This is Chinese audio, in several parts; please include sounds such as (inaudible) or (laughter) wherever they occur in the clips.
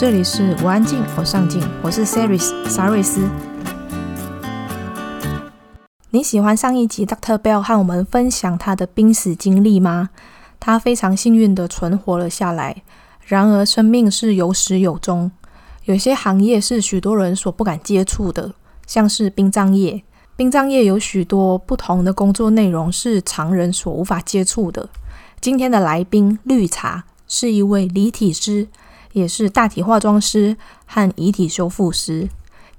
这里是我安静，我上进，我是 Saris 沙瑞斯。你喜欢上一集 Dr. Bell 和我们分享他的濒死经历吗？他非常幸运地存活了下来。然而，生命是有始有终，有些行业是许多人所不敢接触的，像是殡葬业。殡葬业有许多不同的工作内容是常人所无法接触的。今天的来宾绿茶是一位离体师。也是大体化妆师和遗体修复师，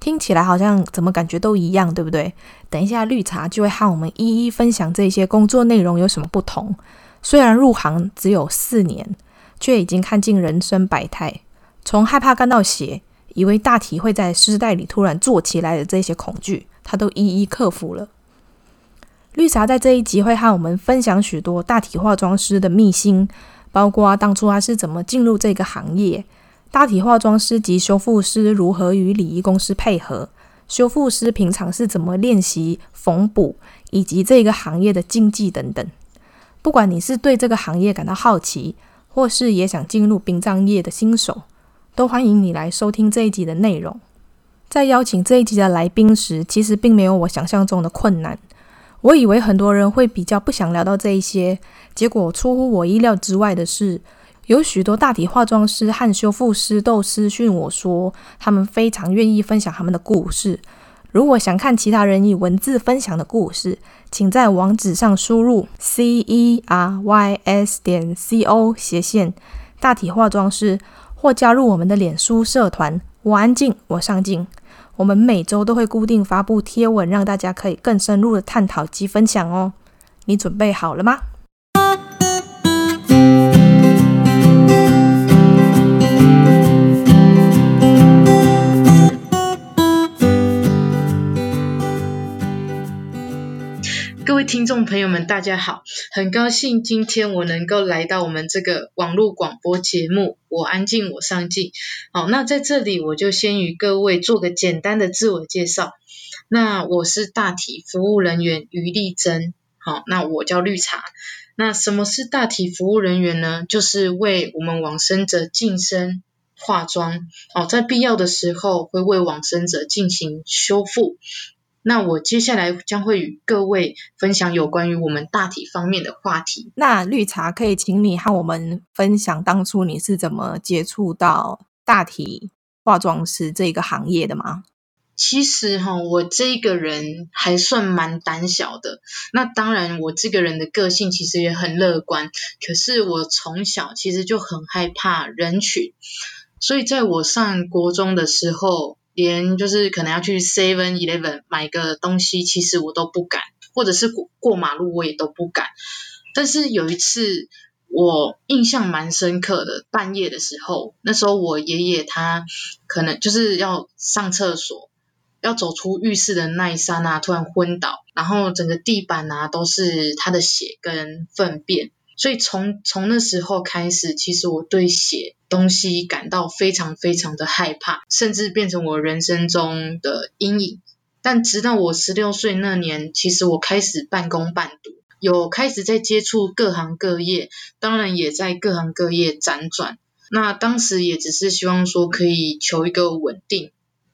听起来好像怎么感觉都一样，对不对？等一下绿茶就会和我们一一分享这些工作内容有什么不同。虽然入行只有四年，却已经看尽人生百态，从害怕看到血，以为大体会在尸袋里突然坐起来的这些恐惧，他都一一克服了。绿茶在这一集会和我们分享许多大体化妆师的秘辛。包括当初他是怎么进入这个行业，大体化妆师及修复师如何与礼仪公司配合，修复师平常是怎么练习缝补，以及这个行业的禁忌等等。不管你是对这个行业感到好奇，或是也想进入殡葬业的新手，都欢迎你来收听这一集的内容。在邀请这一集的来宾时，其实并没有我想象中的困难。我以为很多人会比较不想聊到这一些，结果出乎我意料之外的是，有许多大体化妆师和修复师都私讯我说，他们非常愿意分享他们的故事。如果想看其他人以文字分享的故事，请在网址上输入 c e r y s 点 c o 斜线大体化妆师，或加入我们的脸书社团“我安静，我上进”。我们每周都会固定发布贴文，让大家可以更深入的探讨及分享哦。你准备好了吗？听众朋友们，大家好，很高兴今天我能够来到我们这个网络广播节目。我安静，我上进。好，那在这里我就先与各位做个简单的自我介绍。那我是大体服务人员于丽珍。好，那我叫绿茶。那什么是大体服务人员呢？就是为我们往生者净身化妆。好，在必要的时候会为往生者进行修复。那我接下来将会与各位分享有关于我们大体方面的话题。那绿茶可以请你和我们分享当初你是怎么接触到大体化妆师这个行业的吗？其实哈，我这个人还算蛮胆小的。那当然，我这个人的个性其实也很乐观。可是我从小其实就很害怕人群，所以在我上国中的时候。连就是可能要去 Seven Eleven 买个东西，其实我都不敢，或者是过过马路我也都不敢。但是有一次我印象蛮深刻的，半夜的时候，那时候我爷爷他可能就是要上厕所，要走出浴室的那一刹那突然昏倒，然后整个地板啊都是他的血跟粪便。所以从从那时候开始，其实我对写东西感到非常非常的害怕，甚至变成我人生中的阴影。但直到我十六岁那年，其实我开始半工半读，有开始在接触各行各业，当然也在各行各业辗转。那当时也只是希望说可以求一个稳定。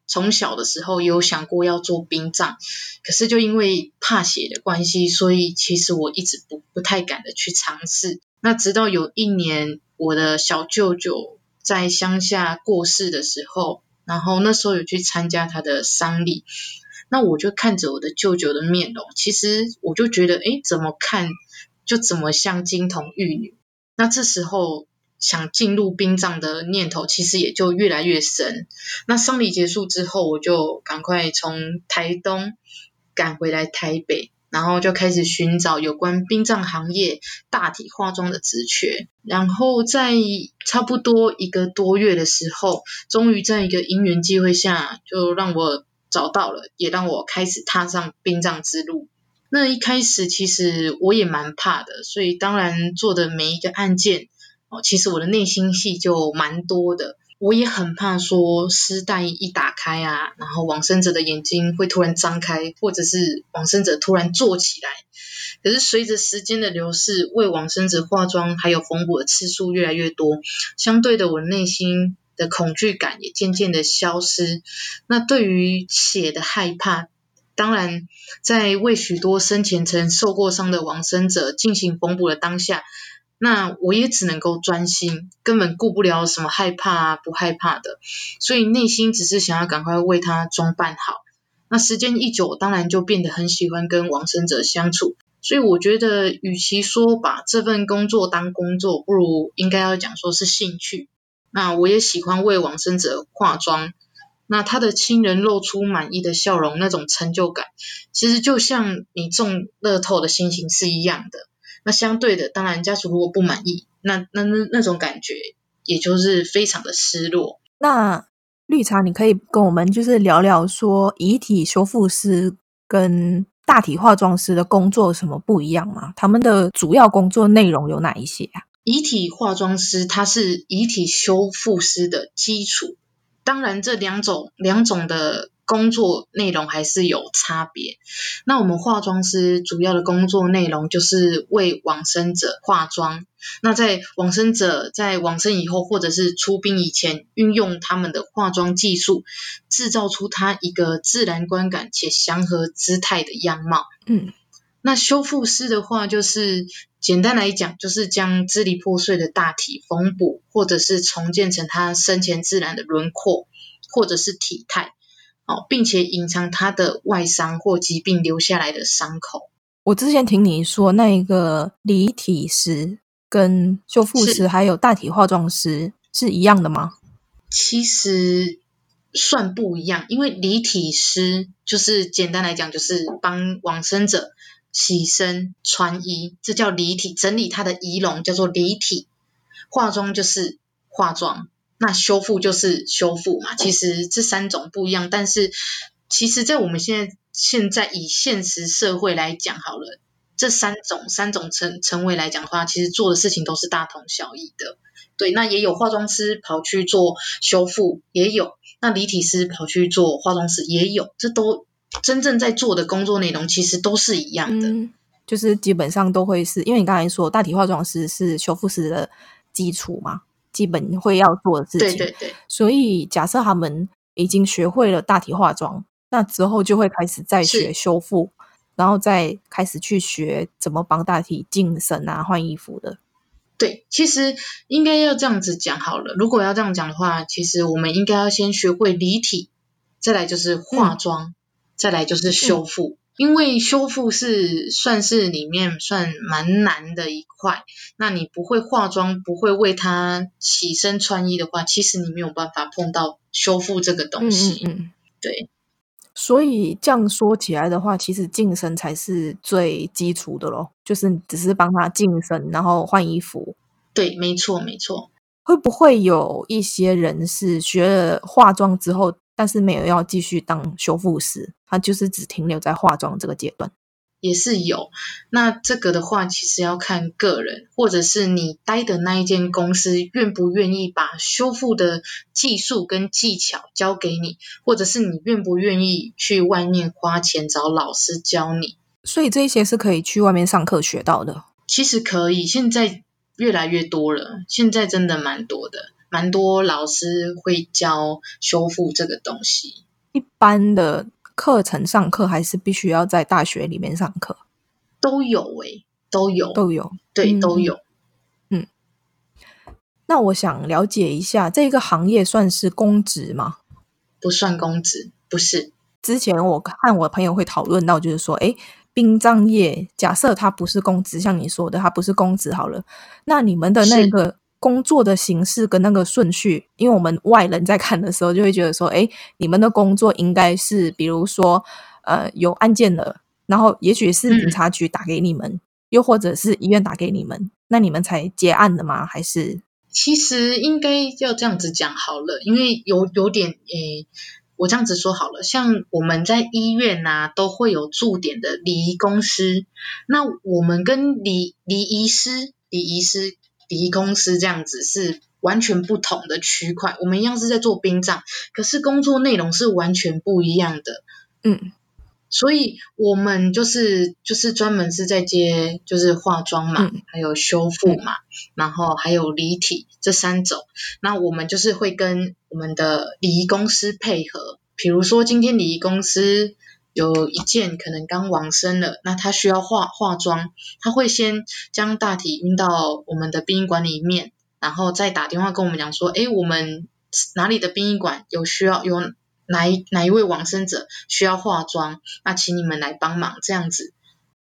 从小的时候有想过要做殡葬，可是就因为怕血的关系，所以其实我一直不不太敢的去尝试。那直到有一年，我的小舅舅在乡下过世的时候，然后那时候有去参加他的丧礼，那我就看着我的舅舅的面容，其实我就觉得，诶，怎么看就怎么像金童玉女。那这时候。想进入殡葬的念头，其实也就越来越深。那丧礼结束之后，我就赶快从台东赶回来台北，然后就开始寻找有关殡葬行业大体化妆的职缺。然后在差不多一个多月的时候，终于在一个因缘机会下，就让我找到了，也让我开始踏上殡葬之路。那一开始其实我也蛮怕的，所以当然做的每一个案件。哦，其实我的内心戏就蛮多的，我也很怕说尸袋一打开啊，然后往生者的眼睛会突然张开，或者是往生者突然坐起来。可是随着时间的流逝，为往生者化妆还有缝补的次数越来越多，相对的我内心的恐惧感也渐渐的消失。那对于血的害怕，当然在为许多生前曾受过伤的往生者进行缝补的当下，那我也只能够专心，根本顾不了什么害怕啊不害怕的，所以内心只是想要赶快为他装扮好。那时间一久，当然就变得很喜欢跟往生者相处。所以我觉得，与其说把这份工作当工作，不如应该要讲说是兴趣。那我也喜欢为往生者化妆，那他的亲人露出满意的笑容，那种成就感，其实就像你中乐透的心情是一样的。那相对的，当然家属如果不满意，那那那那种感觉，也就是非常的失落。那绿茶，你可以跟我们就是聊聊说，遗体修复师跟大体化妆师的工作有什么不一样吗？他们的主要工作内容有哪一些啊？遗体化妆师他是遗体修复师的基础，当然这两种两种的工作内容还是有差别。那我们化妆师主要的工作内容就是为往生者化妆。那在往生者在往生以后，或者是出殡以前，运用他们的化妆技术，制造出他一个自然观感且祥和姿态的样貌。嗯，那修复师的话，就是简单来讲，就是将支离破碎的大体缝补，或者是重建成他生前自然的轮廓，或者是体态。哦，并且隐藏他的外伤或疾病留下来的伤口。我之前听你说，那一个离体师跟修复师还有大体化妆师是一样的吗？其实算不一样，因为离体师就是简单来讲，就是帮往生者洗身、穿衣，这叫离体，整理他的仪容叫做离体。化妆就是化妆。那修复就是修复嘛，其实这三种不一样，但是其实，在我们现在现在以现实社会来讲好了，这三种三种称称谓来讲的话，其实做的事情都是大同小异的。对，那也有化妆师跑去做修复，也有那离体师跑去做化妆师，也有，这都真正在做的工作内容其实都是一样的，就是基本上都会是因为你刚才说大体化妆师是修复师的基础嘛。基本会要做的事情，对对对。所以假设他们已经学会了大体化妆，那之后就会开始再学修复，然后再开始去学怎么帮大体净身啊、换衣服的。对，其实应该要这样子讲好了。如果要这样讲的话，其实我们应该要先学会离体，再来就是化妆，嗯、再来就是修复。嗯因为修复是算是里面算蛮难的一块，那你不会化妆，不会为他洗身穿衣的话，其实你没有办法碰到修复这个东西。嗯，嗯，对。所以这样说起来的话，其实净身才是最基础的咯，就是只是帮他净身，然后换衣服。对，没错，没错。会不会有一些人是学了化妆之后，但是没有要继续当修复师，他就是只停留在化妆这个阶段，也是有。那这个的话，其实要看个人，或者是你待的那一间公司愿不愿意把修复的技术跟技巧教给你，或者是你愿不愿意去外面花钱找老师教你。所以这些是可以去外面上课学到的。其实可以，现在越来越多了，现在真的蛮多的。蛮多老师会教修复这个东西。一般的课程上课还是必须要在大学里面上课？都有诶、欸，都有，都有，对，嗯、都有。嗯，那我想了解一下，这个行业算是公职吗？不算公职，不是。之前我看我朋友会讨论到，就是说，诶，殡葬业假设它不是公职，像你说的，它不是公职好了，那你们的那个。工作的形式跟那个顺序，因为我们外人在看的时候就会觉得说，哎，你们的工作应该是，比如说，呃，有案件了，然后也许是警察局打给你们，嗯、又或者是医院打给你们，那你们才结案的吗？还是？其实应该要这样子讲好了，因为有有点，诶，我这样子说好了，像我们在医院呐、啊，都会有驻点的礼仪公司，那我们跟礼礼仪师、礼仪师。礼仪公司这样子是完全不同的区块，我们一样是在做殡葬，可是工作内容是完全不一样的。嗯，所以我们就是就是专门是在接就是化妆嘛，嗯、还有修复嘛，嗯、然后还有离体这三种。那我们就是会跟我们的礼仪公司配合，比如说今天礼仪公司有一件可能刚往生了，那他需要化化妆，他会先将大体运到我们的殡仪馆里面，然后再打电话跟我们讲说，诶，我们哪里的殡仪馆有需要有。哪一哪一位往生者需要化妆？那请你们来帮忙，这样子。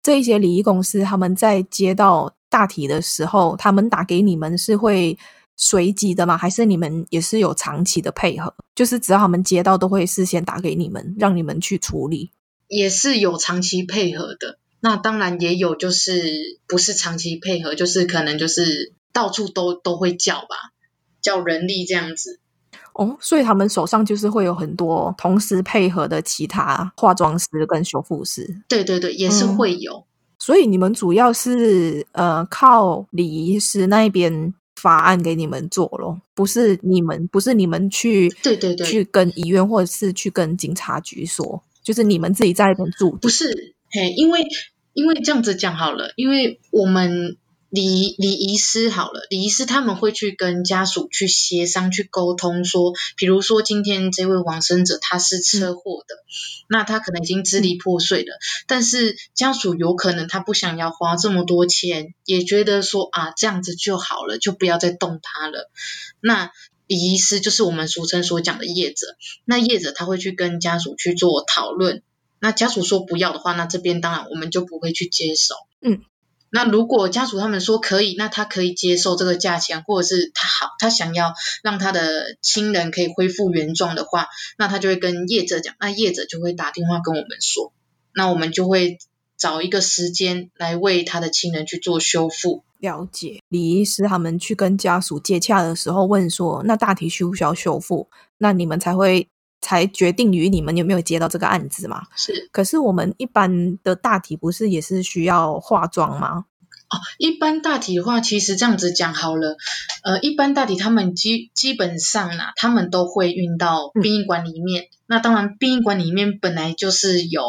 这一些礼仪公司他们在接到大体的时候，他们打给你们是会随机的吗？还是你们也是有长期的配合？就是只要他们接到，都会事先打给你们，让你们去处理。也是有长期配合的。那当然也有，就是不是长期配合，就是可能就是到处都都会叫吧，叫人力这样子。哦，所以他们手上就是会有很多同时配合的其他化妆师跟修复师。对对对，也是会有。嗯，所以你们主要是呃靠礼仪师那边发案给你们做咯，不是你们不是你们去对对对去跟医院或者是去跟警察局说，就是你们自己在那边住。不是，嘿，因为因为这样子讲好了，因为我们。礼礼仪师好了，礼仪师他们会去跟家属去协商、去沟通，说，比如说今天这位往生者他是车祸的，嗯、那他可能已经支离破碎了，嗯、但是家属有可能他不想要花这么多钱，也觉得说啊这样子就好了，就不要再动他了。那礼仪师就是我们俗称所讲的业者，那业者他会去跟家属去做讨论，那家属说不要的话，那这边当然我们就不会去接手，嗯。那如果家属他们说可以，那他可以接受这个价钱，或者是他好，他想要让他的亲人可以恢复原状的话，那他就会跟业者讲，那业者就会打电话跟我们说，那我们就会找一个时间来为他的亲人去做修复。了解，李医师他们去跟家属接洽的时候问说，那大体需不需要修复？那你们才会才决定于你们有没有接到这个案子嘛？是。可是我们一般的大体不是也是需要化妆吗？哦，一般大体的话，其实这样子讲好了，呃，一般大体他们基基本上呢，他们都会运到殡仪馆里面。嗯、那当然，殡仪馆里面本来就是有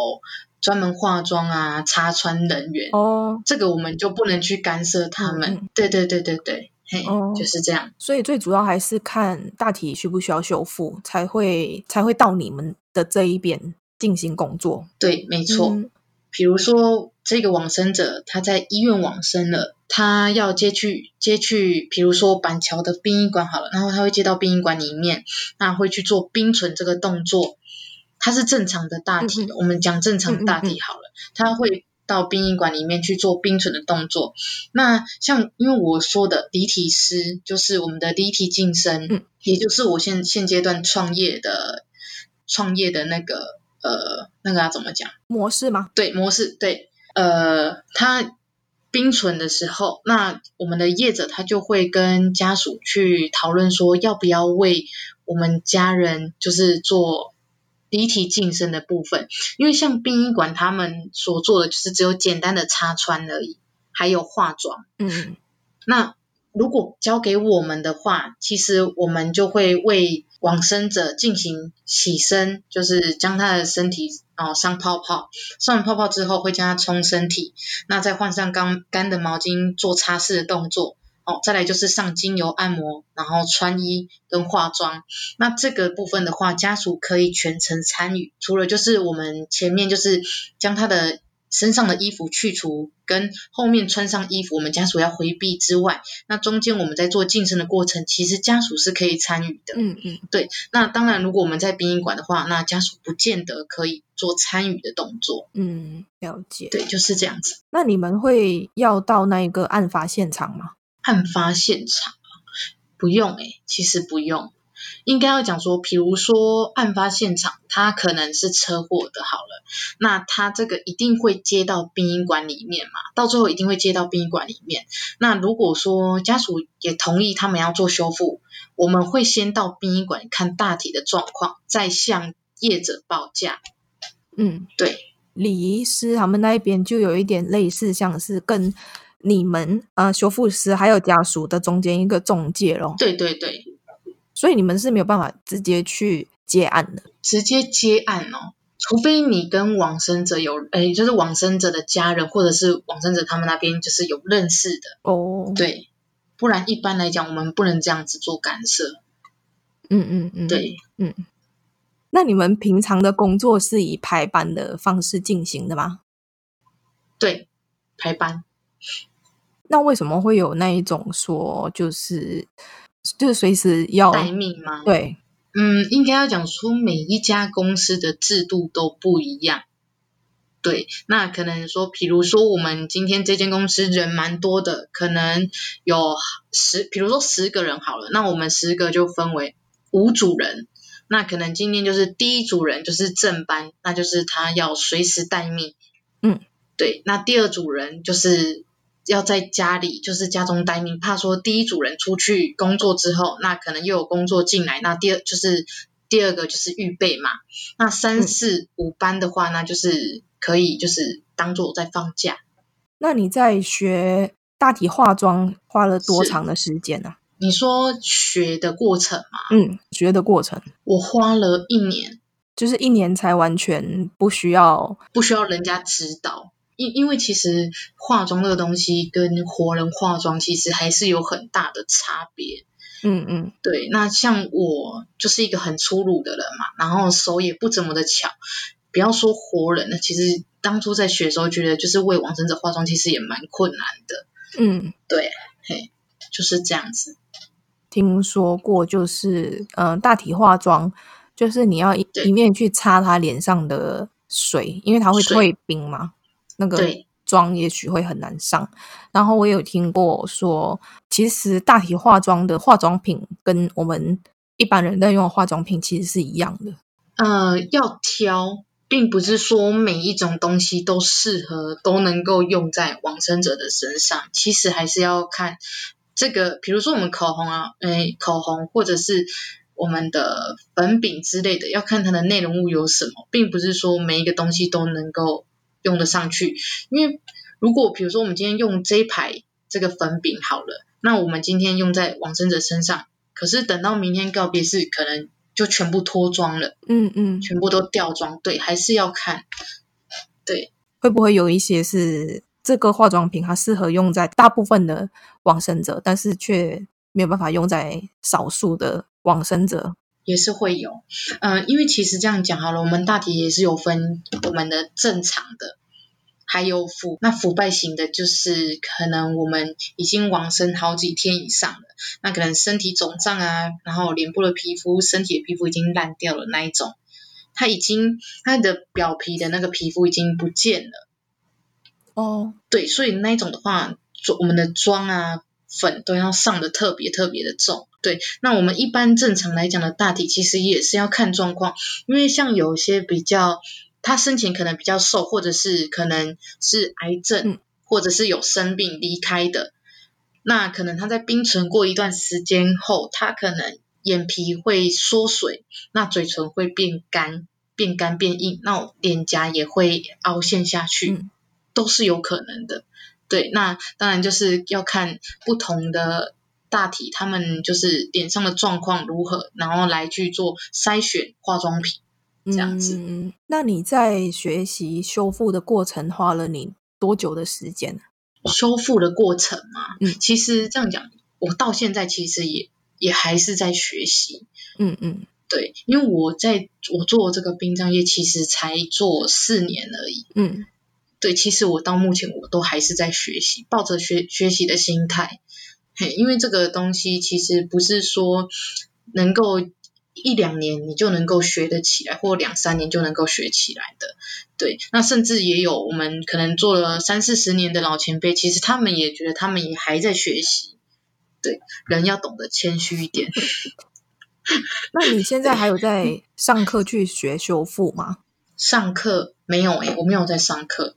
专门化妆啊、擦穿人员哦，这个我们就不能去干涉他们。嗯、对对对对对。哦，就是这样。所以最主要还是看大体需不需要修复，才会才会到你们的这一边进行工作。对，没错。嗯、比如说这个往生者他在医院往生了，他要接去接去，比如说板桥的殡仪馆好了，然后他会接到殡仪馆里面，那会去做冰存这个动作。他是正常的大体，我们讲正常大体好了，他会。到殡仪馆里面去做冰存的动作。那像因为我说的离体师，就是我们的离体晋升，嗯、也就是我现现阶段创业的创业的那个呃那个要怎么讲模式吗？对，模式对。呃，他冰存的时候，那我们的业者他就会跟家属去讨论说，要不要为我们家人就是做。离体净身的部分，因为像殡仪馆他们所做的就是只有简单的擦穿而已，还有化妆。嗯，那如果交给我们的话，其实我们就会为往生者进行洗身，就是将他的身体哦上泡泡，上完泡泡之后会将他冲身体，那再换上干干的毛巾做擦拭的动作。哦，再来就是上精油按摩，然后穿衣跟化妆。那这个部分的话，家属可以全程参与。除了就是我们前面就是将他的身上的衣服去除，跟后面穿上衣服，我们家属要回避之外，那中间我们在做晋升的过程，其实家属是可以参与的。嗯嗯，对。那当然，如果我们在殡仪馆的话，那家属不见得可以做参与的动作。嗯，了解。对，就是这样子。那你们会要到那一个案发现场吗？案发现场不用诶、欸，其实不用，应该要讲说，比如说案发现场，他可能是车祸的，好了，那他这个一定会接到殡仪馆里面嘛，到最后一定会接到殡仪馆里面。那如果说家属也同意他们要做修复，我们会先到殡仪馆看大体的状况，再向业者报价。嗯，对，礼仪师他们那一边就有一点类似，像是跟。你们呃，修复师还有家属的中间一个中介咯。对对对，所以你们是没有办法直接去接案的。直接接案哦，除非你跟往生者有，哎，就是往生者的家人，或者是往生者他们那边就是有认识的哦，对，不然一般来讲，我们不能这样子做干涉。嗯嗯嗯，对，嗯。那你们平常的工作是以排班的方式进行的吗？对，排班。那为什么会有那一种说，就是就是随时要待命吗？对。嗯，应该要讲出，每一家公司的制度都不一样。对，那可能说，比如说我们今天这间公司人蛮多的，可能有十，比如说十个人好了，那我们十个就分为五组人。那可能今天就是第一组人就是正班，那就是他要随时待命。嗯，对。那第二组人就是。要在家里，就是家中待命，怕说第一组人出去工作之后，那可能又有工作进来，那第二就是第二个就是预备嘛。那三四五班的话，那就是可以就是当做在放假。那你在学大体化妆花了多长的时间呢？啊？你说学的过程吗？嗯，学的过程，我花了一年，就是一年才完全不需要不需要人家指导。因因为其实化妆这个东西跟活人化妆其实还是有很大的差别。嗯嗯，对。那像我就是一个很粗鲁的人嘛，然后手也不怎么的巧。不要说活人了，其实当初在学的时候觉得就是为往生者化妆，其实也蛮困难的。嗯，对，嘿，就是这样子。听说过，就是嗯、呃，大体化妆就是你要一一面去擦他脸上的水，因为它会退冰嘛。那个妆也许会很难上，然后我有听过说，其实大体化妆的化妆品跟我们一般人在用的化妆品其实是一样的。呃，要挑，并不是说每一种东西都适合都能够用在往生者的身上，其实还是要看这个，比如说我们口红啊，诶，口红或者是我们的粉饼之类的，要看它的内容物有什么，并不是说每一个东西都能够。用得上去，因为如果比如说我们今天用这一排这个粉饼好了，那我们今天用在往生者身上，可是等到明天告别式，可能就全部脱妆了，嗯嗯，全部都掉妆，对，还是要看，对，会不会有一些是这个化妆品它适合用在大部分的往生者，但是却没有办法用在少数的往生者？也是会有，嗯、呃，因为其实这样讲好了，我们大体也是有分我们的正常的，还有腐，那腐败型的，就是可能我们已经往生好几天以上了，那可能身体肿胀啊，然后脸部的皮肤、身体的皮肤已经烂掉了那一种，它已经它的表皮的那个皮肤已经不见了。哦，对，所以那一种的话，我们的妆啊粉都要上的特别特别的重。对，那我们一般正常来讲的大体，其实也是要看状况，因为像有些比较，他生前可能比较瘦，或者是可能是癌症，或者是有生病离开的，那可能他在冰存过一段时间后，他可能眼皮会缩水，那嘴唇会变干，变干变硬，那脸颊也会凹陷下去，都是有可能的。对，那当然就是要看不同的。大体他们就是脸上的状况如何，然后来去做筛选化妆品，这样子。嗯，那你在学习修复的过程花了你多久的时间？修复的过程嘛，嗯，其实这样讲，我到现在其实也也还是在学习。嗯嗯，对，因为我在我做这个殡葬业，其实才做四年而已。嗯，对，其实我到目前我都还是在学习，抱着学学习的心态。因为这个东西其实不是说能够一两年你就能够学得起来，或两三年就能够学起来的。对，那甚至也有我们可能做了三四十年的老前辈，其实他们也觉得他们也还在学习。对，人要懂得谦虚一点。(laughs) 那你现在还有在上课去学修复吗？上课没有诶，我没有在上课。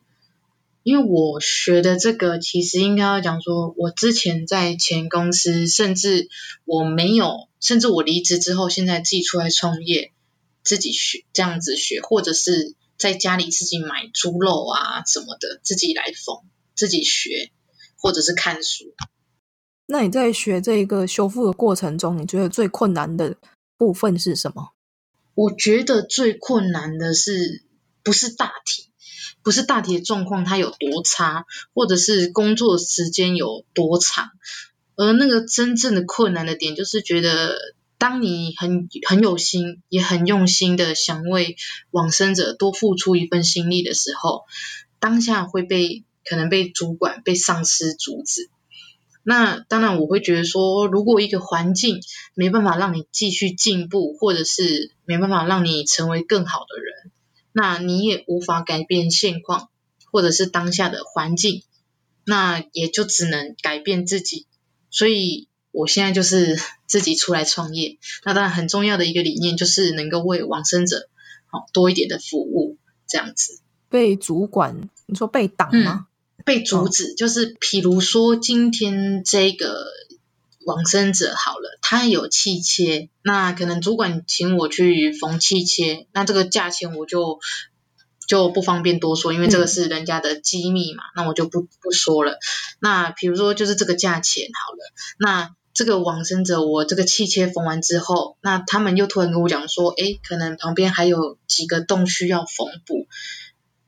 因为我学的这个，其实应该要讲说，我之前在前公司，甚至我没有，甚至我离职之后，现在自己出来创业，自己学这样子学，或者是在家里自己买猪肉啊什么的，自己来缝，自己学，或者是看书。那你在学这个修复的过程中，你觉得最困难的部分是什么？我觉得最困难的是不是大体，不是大体的状况它有多差，或者是工作时间有多长，而那个真正的困难的点就是觉得，当你很很有心，也很用心的想为往生者多付出一份心力的时候，当下会被可能被主管、被上司阻止。那当然，我会觉得说，如果一个环境没办法让你继续进步，或者是没办法让你成为更好的人，那你也无法改变现况，或者是当下的环境，那也就只能改变自己。所以，我现在就是 (laughs) 自己出来创业。那当然，很重要的一个理念就是能够为往生者好多一点的服务，这样子。被主管，你说被挡吗？嗯被阻止，哦、就是譬如说，今天这个往生者好了，他有气切，那可能主管请我去缝气切，那这个价钱我就就不方便多说，因为这个是人家的机密嘛，嗯、那我就不不说了。那比如说，就是这个价钱好了，那这个往生者我这个气切缝完之后，那他们又突然跟我讲说，诶，可能旁边还有几个洞需要缝补，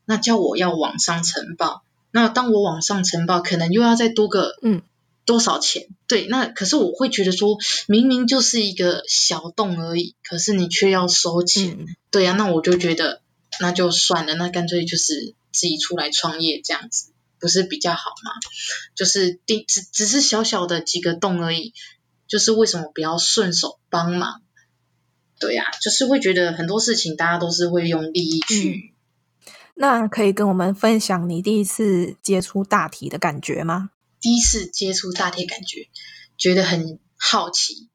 那叫我要往上呈报。那当我往上呈报，可能又要再多个嗯多少钱？嗯、对，那可是我会觉得说，明明就是一个小洞而已，可是你却要收钱，嗯、对呀、啊，那我就觉得那就算了，那干脆就是自己出来创业这样子，不是比较好吗？就是第只只是小小的几个洞而已，就是为什么不要顺手帮忙？对呀、啊，就是会觉得很多事情大家都是会用利益去。嗯那可以跟我们分享你第一次接触大体的感觉吗？第一次接触大体感觉，觉得很好奇，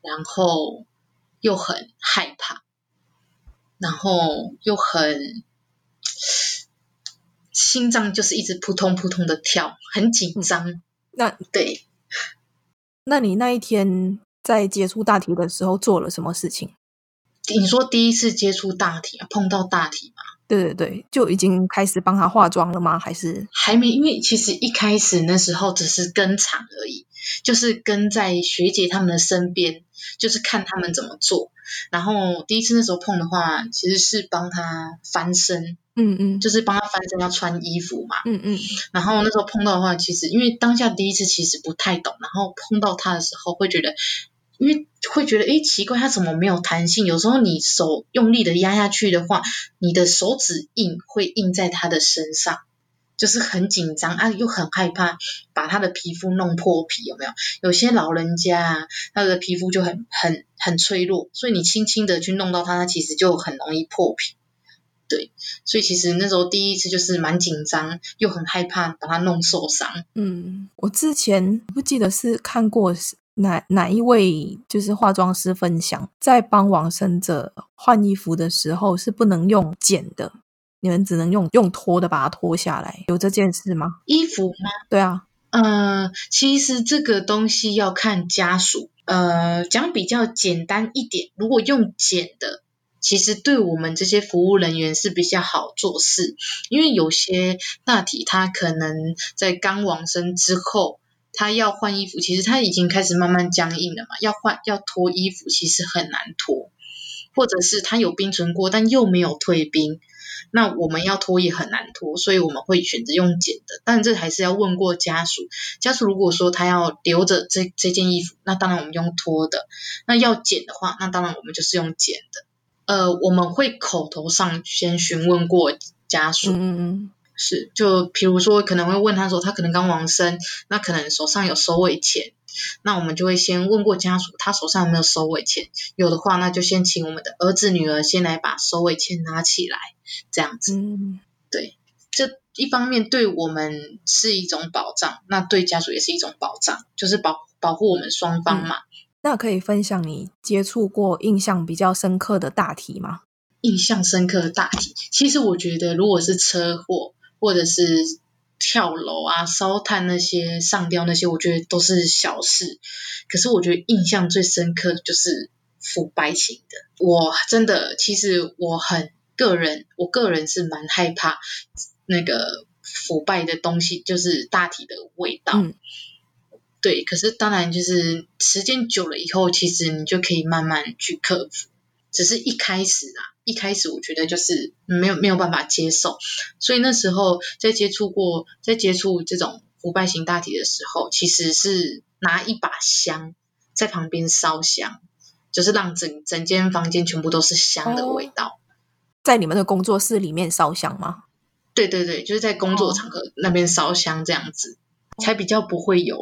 然后又很害怕，然后又很心脏就是一直扑通扑通的跳，很紧张。嗯、那对，(laughs) 那你那一天在接触大体的时候做了什么事情？你说第一次接触大体啊，碰到大体吗？对对对，就已经开始帮他化妆了吗？还是还没？因为其实一开始那时候只是跟场而已，就是跟在学姐他们的身边，就是看他们怎么做。然后第一次那时候碰的话，其实是帮他翻身，嗯嗯，就是帮他翻身要穿衣服嘛，嗯嗯。然后那时候碰到的话，其实因为当下第一次其实不太懂，然后碰到他的时候会觉得。因为会觉得，诶，奇怪，它怎么没有弹性？有时候你手用力的压下去的话，你的手指印会印在他的身上，就是很紧张啊，又很害怕把他的皮肤弄破皮，有没有？有些老人家，他的皮肤就很很很脆弱，所以你轻轻的去弄到他，他其实就很容易破皮。对，所以其实那时候第一次就是蛮紧张，又很害怕把他弄受伤。嗯，我之前不记得是看过。哪哪一位就是化妆师分享，在帮往生者换衣服的时候是不能用剪的，你们只能用用脱的把它脱下来，有这件事吗？衣服吗？对啊，呃，其实这个东西要看家属，呃，讲比较简单一点，如果用剪的，其实对我们这些服务人员是比较好做事，因为有些大体他可能在刚往生之后。他要换衣服，其实他已经开始慢慢僵硬了嘛。要换要脱衣服，其实很难脱，或者是他有冰存过，但又没有退冰，那我们要脱也很难脱，所以我们会选择用剪的。但这还是要问过家属，家属如果说他要留着这这件衣服，那当然我们用脱的。那要剪的话，那当然我们就是用剪的。呃，我们会口头上先询问过家属。嗯嗯。是，就比如说可能会问他说，他可能刚往生，那可能手上有收尾钱，那我们就会先问过家属，他手上有没有收尾钱，有的话，那就先请我们的儿子女儿先来把收尾钱拿起来，这样子。嗯，对，这一方面对我们是一种保障，那对家属也是一种保障，就是保保护我们双方嘛。嗯，那可以分享你接触过印象比较深刻的大题吗？印象深刻的大题，其实我觉得如果是车祸。或者是跳楼啊、烧炭那些、上吊那些，我觉得都是小事。可是我觉得印象最深刻的就是腐败型的。我真的，其实我很个人，我个人是蛮害怕那个腐败的东西，就是大体的味道。嗯、对，可是当然就是时间久了以后，其实你就可以慢慢去克服。只是一开始啊，一开始我觉得就是没有没有办法接受，所以那时候在接触过，在接触这种腐败型大体的时候，其实是拿一把香在旁边烧香，就是让整整间房间全部都是香的味道。哦，在你们的工作室里面烧香吗？对对对，就是在工作场合那边烧香这样子，哦，才比较不会有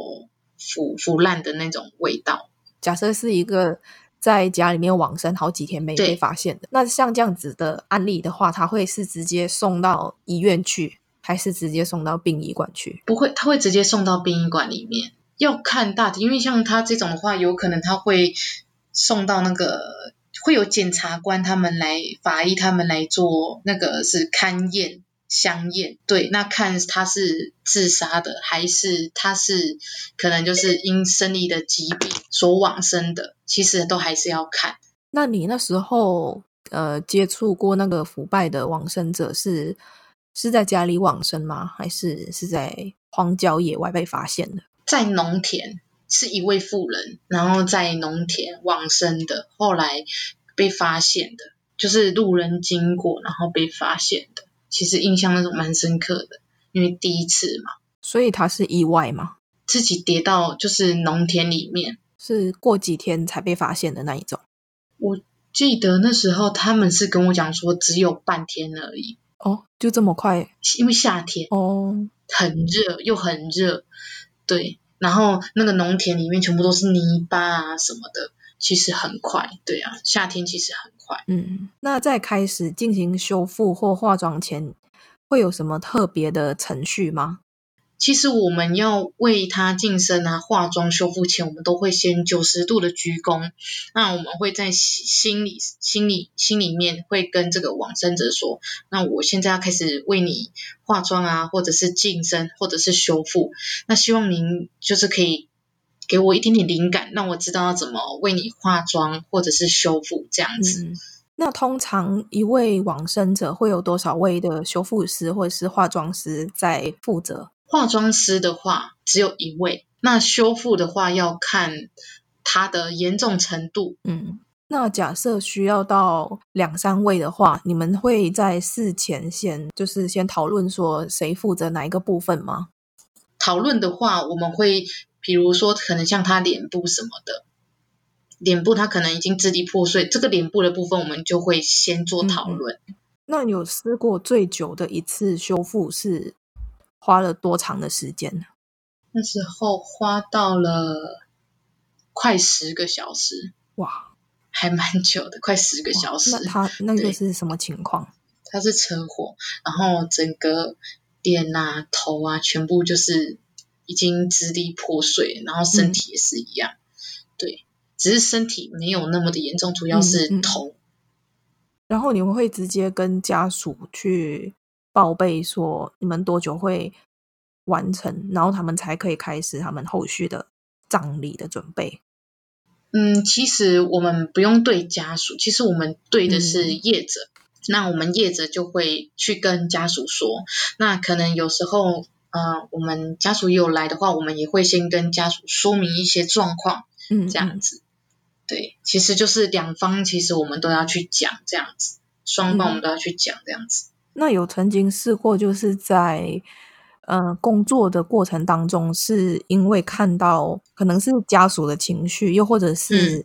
腐腐烂的那种味道。假设是一个在家里面往生好几天没被发现的，那像这样子的案例的话，他会是直接送到医院去，还是直接送到殡仪馆去？不会，他会直接送到殡仪馆里面。要看大体，因为像他这种的话，有可能他会送到那个会有检察官他们来法医他们来做那个是勘验。香艳，对，那看他是自杀的，还是他是可能就是因生理的疾病所往生的，其实都还是要看。那你那时候呃接触过那个腐败的往生者是是在家里往生吗？还是是在荒郊野外被发现的？在农田，是一位妇人，然后在农田往生的，后来被发现的，就是路人经过，然后被发现的。其实印象那种蛮深刻的，因为第一次嘛，所以他是意外吗？自己跌到就是农田里面，是过几天才被发现的那一种。我记得那时候他们是跟我讲说只有半天而已。哦，就这么快？因为夏天哦，很热又很热，对。然后那个农田里面全部都是泥巴啊什么的，其实很快。对啊，夏天其实很。嗯，那在开始进行修复或化妆前，会有什么特别的程序吗？其实我们要为他净身啊，化妆修复前，我们都会先九十度的鞠躬。那我们会在心里、心里、心里面会跟这个往生者说：“那我现在要开始为你化妆啊，或者是净身，或者是修复。那希望您就是可以。”给我一点点灵感，让我知道要怎么为你化妆或者是修复这样子。嗯，那通常一位往生者会有多少位的修复师或者是化妆师在负责？化妆师的话只有一位，那修复的话要看它的严重程度。嗯，那假设需要到两三位的话，你们会在事前先就是先讨论说谁负责哪一个部分吗？讨论的话，我们会。比如说，可能像他脸部什么的，脸部他可能已经支离破碎，这个脸部的部分我们就会先做讨论。嗯，那你有试过最久的一次修复是花了多长的时间呢？那时候花到了快十个小时，哇，还蛮久的，快十个小时。那他那个是什么情况？他是车祸，然后整个脸啊、头啊，全部就是。已经支离破碎，然后身体也是一样，嗯，对，只是身体没有那么的严重，主要是头。然后你们会直接跟家属去报备说你们多久会完成，然后他们才可以开始他们后续的葬礼的准备。嗯，其实我们不用对家属，其实我们对的是业者，嗯，那我们业者就会去跟家属说，那可能有时候。呃，我们家属有来的话，我们也会先跟家属说明一些状况，嗯，这样子，对，其实就是两方，其实我们都要去讲这样子，双方我们都要去讲这样子。嗯，那有曾经试过，就是在呃工作的过程当中，是因为看到可能是家属的情绪，又或者是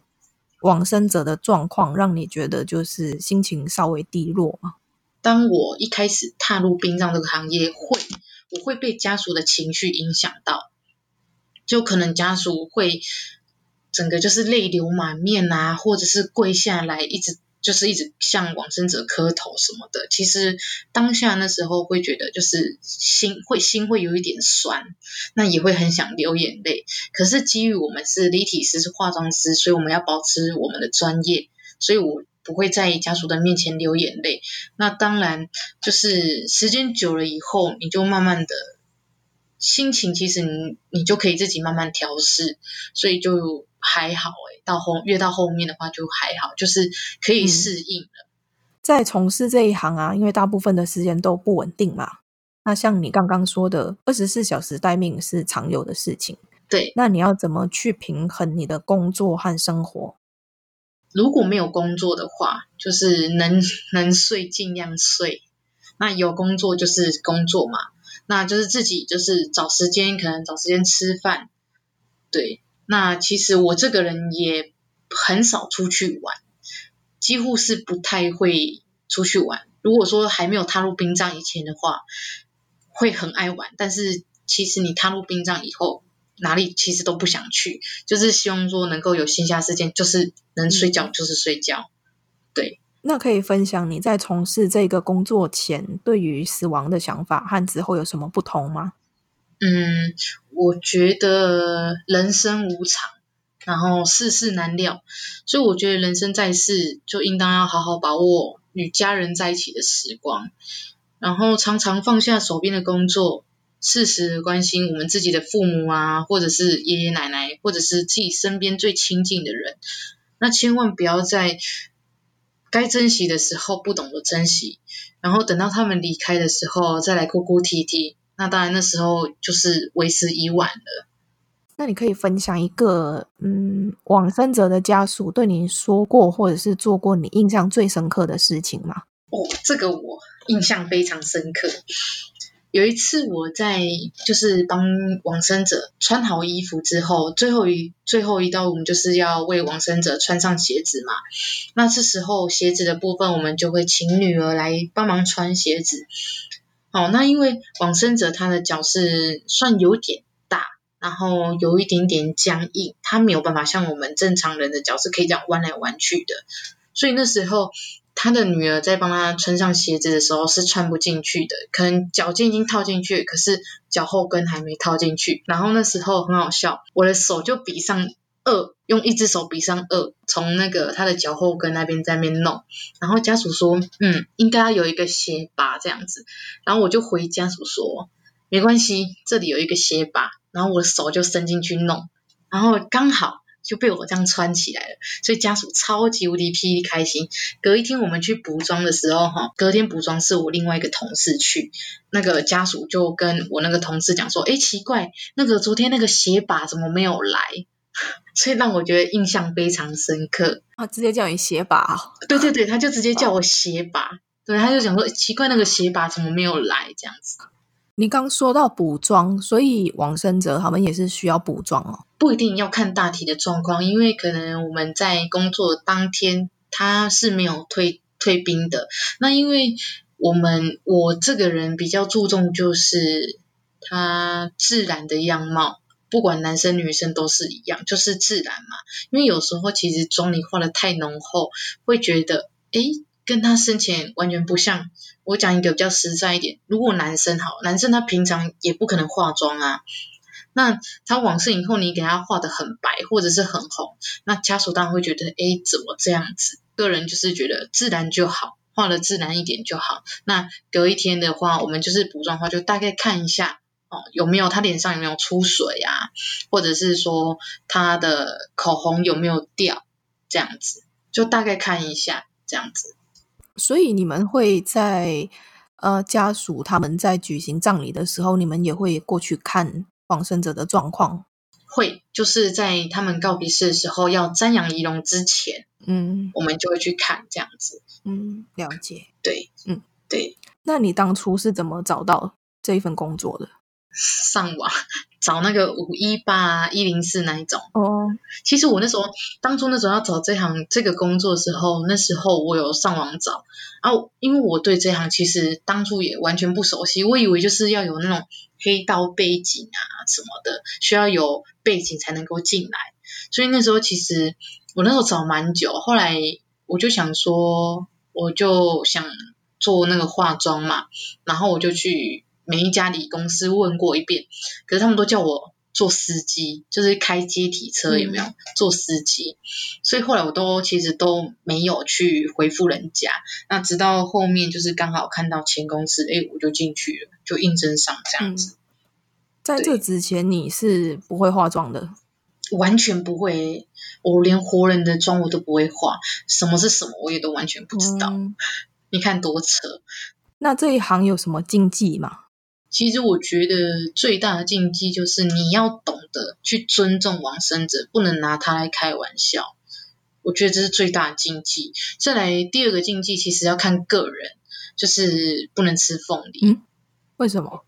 往生者的状况，让你觉得就是心情稍微低落吗？当我一开始踏入殡葬这个行业，会。我会被家属的情绪影响到，就可能家属会整个就是泪流满面啊，或者是跪下来一直就是一直向往生者磕头什么的。其实当下那时候会觉得就是心会心会有一点酸，那也会很想流眼泪。可是基于我们是立体师是化妆师，所以我们要保持我们的专业，所以我。不会在家属的面前流眼泪，那当然就是时间久了以后，你就慢慢的心情，其实你你就可以自己慢慢调试，所以就还好哎。到后越到后面的话就还好，就是可以适应了。嗯，在从事这一行啊，因为大部分的时间都不稳定嘛。那像你刚刚说的，二十四小时待命是常有的事情。对，那你要怎么去平衡你的工作和生活？如果没有工作的话，就是能能睡尽量睡。那有工作就是工作嘛，那就是自己就是找时间，可能找时间吃饭。对，那其实我这个人也很少出去玩，几乎是不太会出去玩。如果说还没有踏入殡葬以前的话，会很爱玩。但是其实你踏入殡葬以后，哪里其实都不想去，就是希望说能够有闲暇时间，就是能睡觉就是睡觉。对。那可以分享你在从事这个工作前对于死亡的想法和之后有什么不同吗？嗯，我觉得人生无常，然后世事难料，所以我觉得人生在世就应当要好好把握与家人在一起的时光，然后常常放下手边的工作，适时的关心我们自己的父母啊，或者是爷爷奶奶，或者是自己身边最亲近的人，那千万不要在。该珍惜的时候不懂得珍惜，然后等到他们离开的时候再来哭哭啼啼，那当然那时候就是为时已晚了。那你可以分享一个，嗯，往生者的家属对你说过或者是做过你印象最深刻的事情吗？哦，这个我印象非常深刻。有一次我在就是帮往生者穿好衣服之后，最后一最后一道我们就是要为往生者穿上鞋子嘛。那这时候鞋子的部分，我们就会请女儿来帮忙穿鞋子。好，那因为往生者他的脚是算有点大，然后有一点点僵硬，他没有办法像我们正常人的脚是可以这样弯来弯去的，所以那时候。他的女儿在帮他穿上鞋子的时候是穿不进去的，可能脚尖已经套进去，可是脚后跟还没套进去。然后那时候很好笑，我的手就比上二，用一只手比上二，从那个他的脚后跟那边在那边弄。然后家属说，嗯，应该要有一个鞋拔这样子。然后我就回家属说，没关系，这里有一个鞋拔。然后我的手就伸进去弄，然后刚好。就被我这样穿起来了，所以家属超级无敌霹雳开心。隔一天我们去补妆的时候，哈，隔天补妆是我另外一个同事去，那个家属就跟我那个同事讲说，哎，奇怪，那个昨天那个鞋把怎么没有来？(laughs) 所以让我觉得印象非常深刻。啊，直接叫你鞋把？对对对，他就直接叫我鞋把。哦、对，他就讲说，奇怪，那个鞋把怎么没有来？这样子。你刚说到补妆，所以王生哲他们也是需要补妆哦。不一定要看大体的状况，因为可能我们在工作当天他是没有退退冰的。那因为我们我这个人比较注重就是他自然的样貌，不管男生女生都是一样，就是自然嘛。因为有时候其实妆你化的太浓厚，会觉得诶跟他生前完全不像。我讲一个比较实在一点，如果男生好，男生他平常也不可能化妆啊。那他往生以后，你给他画得很白或者是很红，那家属当然会觉得，哎，怎么这样子？个人就是觉得自然就好，画得自然一点就好。那隔一天的话，我们就是补妆的话，就大概看一下哦，有没有他脸上有没有出水啊，或者是说他的口红有没有掉，这样子，就大概看一下这样子。所以你们会在呃家属他们在举行葬礼的时候，你们也会过去看往生者的状况？会，就是在他们告别式的时候要瞻仰仪容之前，嗯，我们就会去看这样子。嗯，了解。对，嗯，对。那你当初是怎么找到这一份工作的？上网找那个五一八一零四那一种哦。其实我那时候当初那时候要找这行这个工作的时候，那时候我有上网找啊，因为我对这行其实当初也完全不熟悉，我以为就是要有那种黑道背景啊什么的，需要有背景才能够进来。所以那时候其实我那时候找蛮久，后来我就想说，我就想做那个化妆嘛，然后我就去。每一家理公司问过一遍，可是他们都叫我做司机，就是开接体车，有没有？嗯、做司机，所以后来我都其实都没有去回复人家。那直到后面就是刚好看到前公司，哎，我就进去了，就应征上这样子。嗯、在这之前你是不会化妆的？完全不会，我连活人的妆我都不会化，什么是什么我也都完全不知道。嗯、你看多扯！那这一行有什么禁忌吗？其实我觉得最大的禁忌就是你要懂得去尊重往生者，不能拿他来开玩笑。我觉得这是最大的禁忌。再来第二个禁忌，其实要看个人，就是不能吃凤梨。嗯，为什么？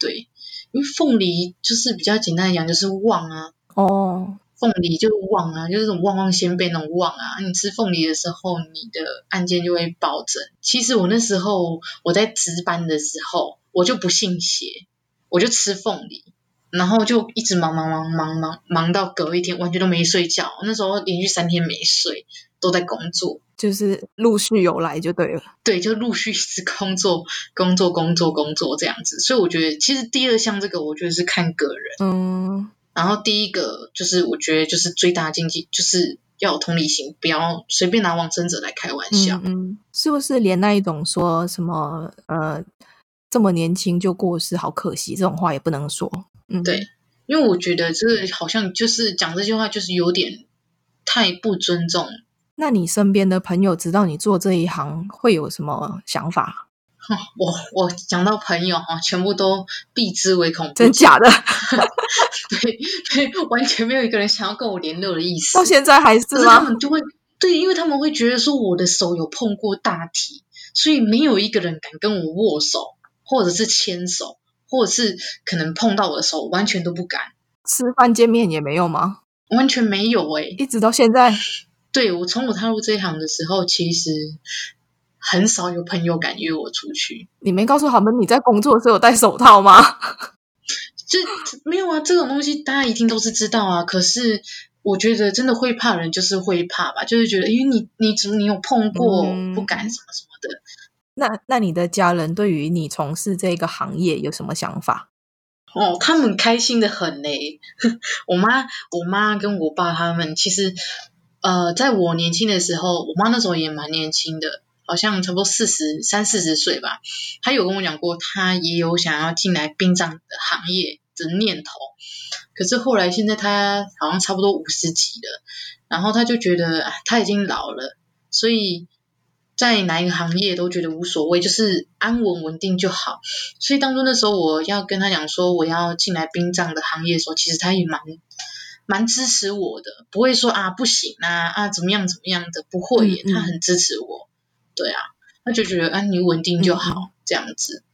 对，因为凤梨就是比较简单的讲，就是旺啊。哦。凤梨就是旺啊，就是那种旺旺仙贝那种旺啊。你吃凤梨的时候，你的案件就会暴增。其实我那时候我在值班的时候，我就不信邪，我就吃凤梨，然后就一直忙忙忙忙忙忙到隔一天，完全都没睡觉。那时候连续三天没睡，都在工作，就是陆续有来就对了。对，就陆续是工作工作工作工作这样子。所以我觉得，其实第二项这个，我觉得是看个人。嗯。然后第一个就是我觉得就是最大的禁忌，就是要有同理心，不要随便拿往生者来开玩笑。嗯，是不是连那一种说什么呃这么年轻就过世，好可惜这种话也不能说？嗯，对，因为我觉得这个好像就是讲这句话就是有点太不尊重。那你身边的朋友知道你做这一行会有什么想法？我我讲到朋友哈，全部都避之唯恐，真假的？(laughs) 对对，完全没有一个人想要跟我联络的意思。到现在还是吗？是他们就会对，因为他们会觉得说我的手有碰过大体，所以没有一个人敢跟我握手，或者是牵手，或者是可能碰到我的手，完全都不敢。吃饭见面也没有吗？完全没有诶、欸、一直到现在。(laughs) 对，我从我踏入这一行的时候，其实。很少有朋友敢约我出去。你没告诉他们你在工作的时候有戴手套吗？这没有啊，这种东西大家一定都是知道啊。可是我觉得真的会怕人，就是会怕吧，就是觉得，因为你你怎么你有碰过，嗯、不敢什么什么的。那那你的家人对于你从事这个行业有什么想法？哦，他们开心的很嘞。(laughs) 我妈我妈跟我爸他们其实呃，在我年轻的时候，我妈那时候也蛮年轻的。好像差不多四十三四十岁吧，她有跟我讲过，她也有想要进来殡葬的行业的念头。可是后来现在她好像差不多五十几了，然后她就觉得她已经老了，所以在哪一个行业都觉得无所谓，就是安稳稳定就好。所以当初那时候我要跟他讲说我要进来殡葬的行业的时候，其实他也蛮蛮支持我的，不会说啊不行啊啊怎么样怎么样的，不会耶，他很支持我。对啊，他就觉得啊，你稳定就好，嗯、这样子。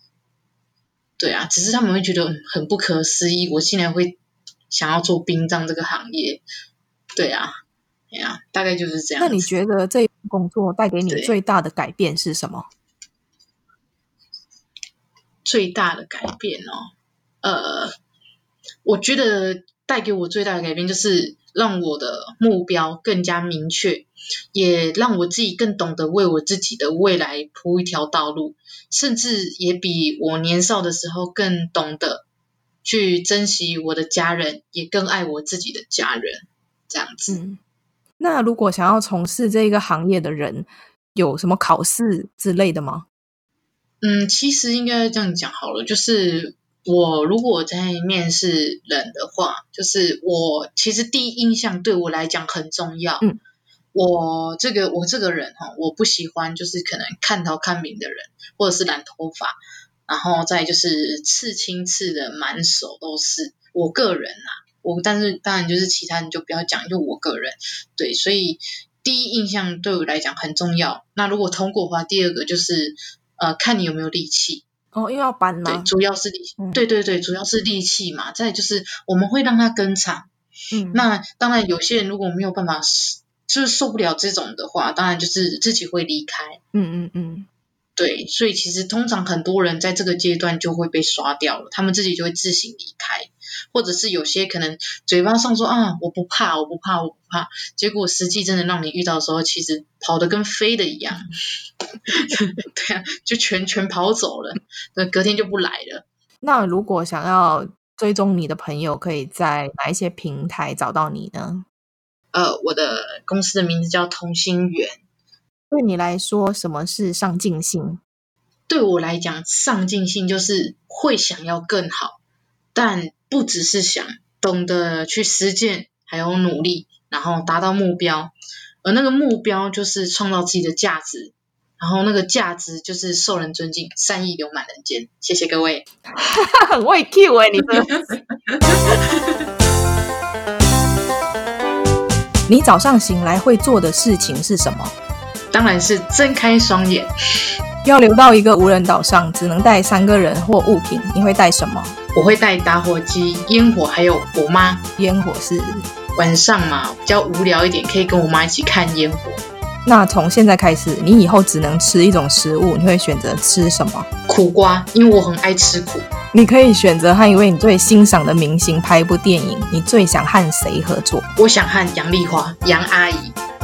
对啊，只是他们会觉得很不可思议，我竟然会想要做殡葬这个行业。对啊，对啊，大概就是这样。那你觉得这工作带给你最大的改变是什么？最大的改变哦，呃，我觉得带给我最大的改变就是。让我的目标更加明确，也让我自己更懂得为我自己的未来铺一条道路，甚至也比我年少的时候更懂得去珍惜我的家人，也更爱我自己的家人。这样子。嗯，那如果想要从事这个行业的人，有什么考试之类的吗？嗯，其实应该这样讲好了，就是。我如果在面试人的话，就是我其实第一印象对我来讲很重要。嗯，我这个我这个人哈，我不喜欢就是可能看头看明的人，或者是染头发，然后再就是刺青刺的满手都是。我个人啊，我但是当然就是其他人就不要讲，就我个人对，所以第一印象对我来讲很重要。那如果通过的话，第二个就是呃，看你有没有力气。哦，又要搬嘛，对，主要是力，嗯、对对对，主要是力气嘛。再就是我们会让他跟场，嗯，那当然有些人如果没有办法，就是受不了这种的话，当然就是自己会离开，嗯嗯嗯，对，所以其实通常很多人在这个阶段就会被刷掉了，他们自己就会自行离开。或者是有些可能嘴巴上说啊，我不怕，我不怕，我不怕，结果实际真的让你遇到的时候，其实跑得跟飞的一样，(laughs) 对啊，就全全跑走了，那隔天就不来了。那如果想要追踪你的朋友，可以在哪一些平台找到你呢？呃，我的公司的名字叫同心圆。对你来说，什么是上进心？对我来讲，上进心就是会想要更好，但不只是想懂得去实践，还有努力，然后达到目标。而那个目标就是创造自己的价值，然后那个价值就是受人尊敬，善意流满人间。谢谢各位，(laughs) 很会 Q 哎，你们。(laughs) 你早上醒来会做的事情是什么？当然是睁开双眼。要留到一个无人岛上，只能带三个人或物品，你会带什么？我会带打火机、烟火，还有我妈。烟火是晚上嘛，比较无聊一点，可以跟我妈一起看烟火。那从现在开始，你以后只能吃一种食物，你会选择吃什么？苦瓜，因为我很爱吃苦。你可以选择和一位你最欣赏的明星拍一部电影，你最想和谁合作？我想和杨丽花，杨阿姨。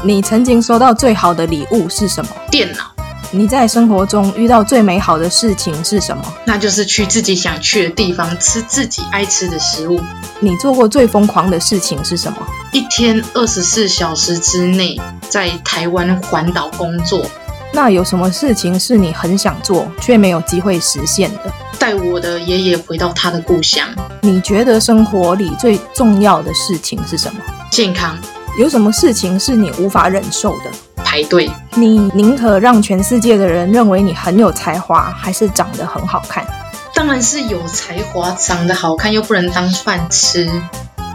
你曾经收到最好的礼物是什么？电脑。你在生活中遇到最美好的事情是什么？那就是去自己想去的地方，吃自己爱吃的食物。你做过最疯狂的事情是什么？一天二十四小时之内在台湾环岛工作。那有什么事情是你很想做却没有机会实现的？带我的爷爷回到他的故乡。你觉得生活里最重要的事情是什么？健康。有什么事情是你无法忍受的？排队。你宁可让全世界的人认为你很有才华，还是长得很好看？当然是有才华，长得好看又不能当饭吃。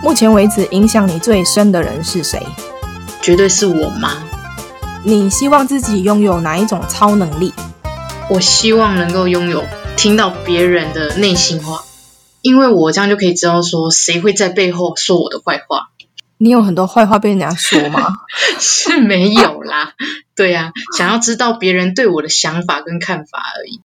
目前为止，影响你最深的人是谁？绝对是我妈。你希望自己拥有哪一种超能力？我希望能够拥有听到别人的内心话，因为我这样就可以知道说谁会在背后说我的坏话。你有很多坏话被人家说吗？(laughs) 是没有啦，对呀、想要知道别人对我的想法跟看法而已。